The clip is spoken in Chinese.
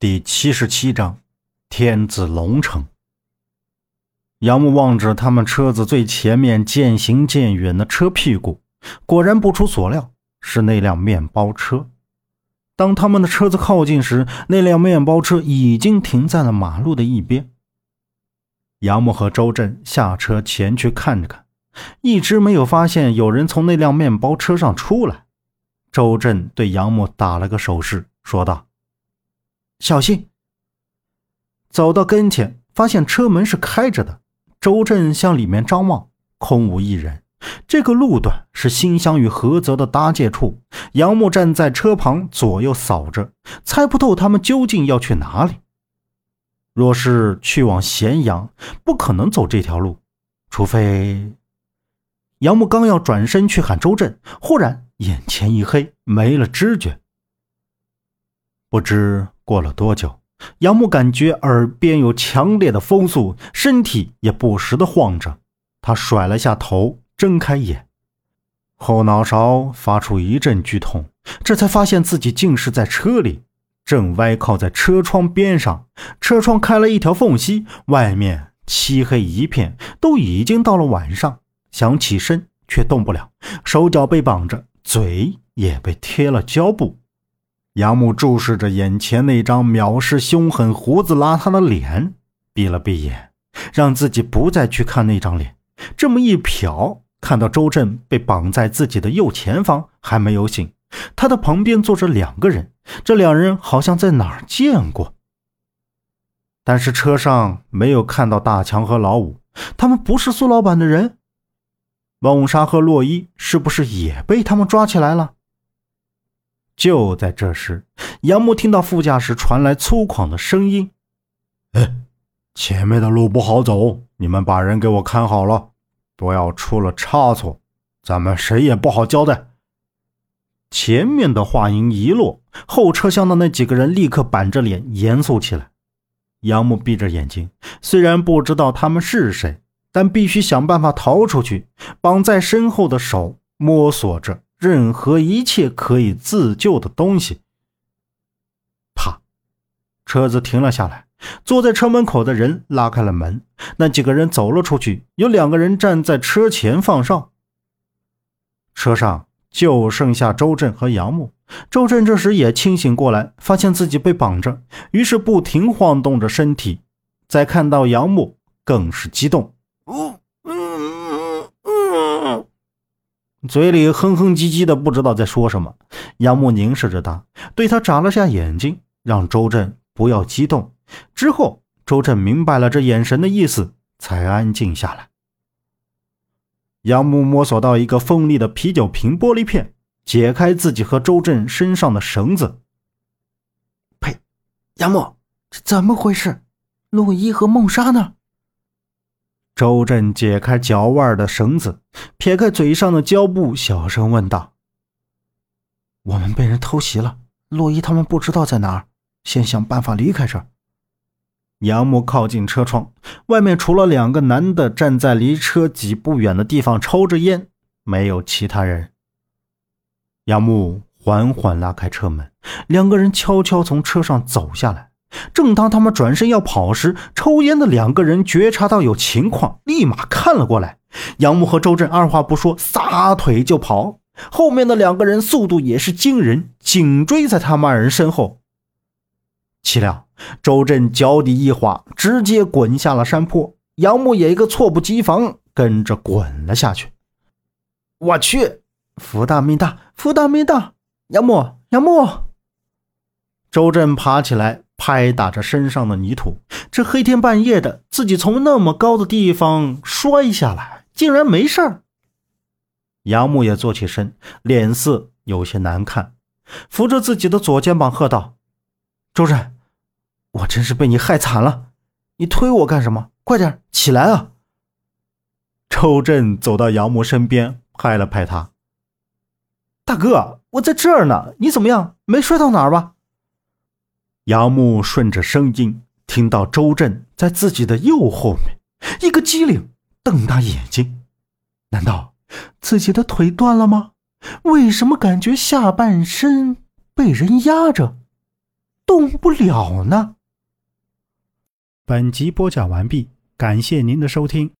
第七十七章，天子龙城。杨木望着他们车子最前面渐行渐远的车屁股，果然不出所料，是那辆面包车。当他们的车子靠近时，那辆面包车已经停在了马路的一边。杨木和周震下车前去看着看，一直没有发现有人从那辆面包车上出来。周震对杨木打了个手势，说道。小心！走到跟前，发现车门是开着的。周震向里面张望，空无一人。这个路段是新乡与菏泽的搭界处。杨木站在车旁，左右扫着，猜不透他们究竟要去哪里。若是去往咸阳，不可能走这条路，除非……杨木刚要转身去喊周震，忽然眼前一黑，没了知觉。不知。过了多久，杨木感觉耳边有强烈的风速，身体也不时的晃着。他甩了下头，睁开眼，后脑勺发出一阵剧痛，这才发现自己竟是在车里，正歪靠在车窗边上。车窗开了一条缝隙，外面漆黑一片，都已经到了晚上。想起身却动不了，手脚被绑着，嘴也被贴了胶布。杨木注视着眼前那张藐视、凶狠、胡子邋遢的脸，闭了闭眼，让自己不再去看那张脸。这么一瞟，看到周震被绑在自己的右前方，还没有醒。他的旁边坐着两个人，这两人好像在哪儿见过，但是车上没有看到大强和老五，他们不是苏老板的人。孟莎和洛伊是不是也被他们抓起来了？就在这时，杨木听到副驾驶传来粗犷的声音：“哎，前面的路不好走，你们把人给我看好了，不要出了差错，咱们谁也不好交代。”前面的话音一落，后车厢的那几个人立刻板着脸，严肃起来。杨木闭着眼睛，虽然不知道他们是谁，但必须想办法逃出去。绑在身后的手摸索着。任何一切可以自救的东西。啪！车子停了下来，坐在车门口的人拉开了门，那几个人走了出去，有两个人站在车前放哨。车上就剩下周震和杨木。周震这时也清醒过来，发现自己被绑着，于是不停晃动着身体。再看到杨木，更是激动。嘴里哼哼唧唧的，不知道在说什么。杨木凝视着他，对他眨了下眼睛，让周震不要激动。之后，周震明白了这眼神的意思，才安静下来。杨木摸索到一个锋利的啤酒瓶玻璃片，解开自己和周震身上的绳子。呸！杨木，这怎么回事？陆一和孟莎呢？周震解开脚腕的绳子，撇开嘴上的胶布，小声问道：“我们被人偷袭了，洛伊他们不知道在哪儿，先想办法离开这儿。”杨木靠近车窗，外面除了两个男的站在离车几步远的地方抽着烟，没有其他人。杨木缓缓拉开车门，两个人悄悄从车上走下来。正当他们转身要跑时，抽烟的两个人觉察到有情况，立马看了过来。杨木和周震二话不说，撒腿就跑。后面的两个人速度也是惊人，紧追在他们二人身后。岂料周震脚底一滑，直接滚下了山坡。杨木也一个猝不及防，跟着滚了下去。我去，福大命大，福大命大！杨木，杨木！周震爬起来。拍打着身上的泥土，这黑天半夜的，自己从那么高的地方摔下来，竟然没事儿。杨木也坐起身，脸色有些难看，扶着自己的左肩膀喝道：“周震，我真是被你害惨了！你推我干什么？快点起来啊！”周震走到杨木身边，拍了拍他：“大哥，我在这儿呢，你怎么样？没摔到哪儿吧？”杨木顺着声音听到周震在自己的右后面，一个机灵，瞪大眼睛。难道自己的腿断了吗？为什么感觉下半身被人压着？动不了呢。本集播讲完毕，感谢您的收听。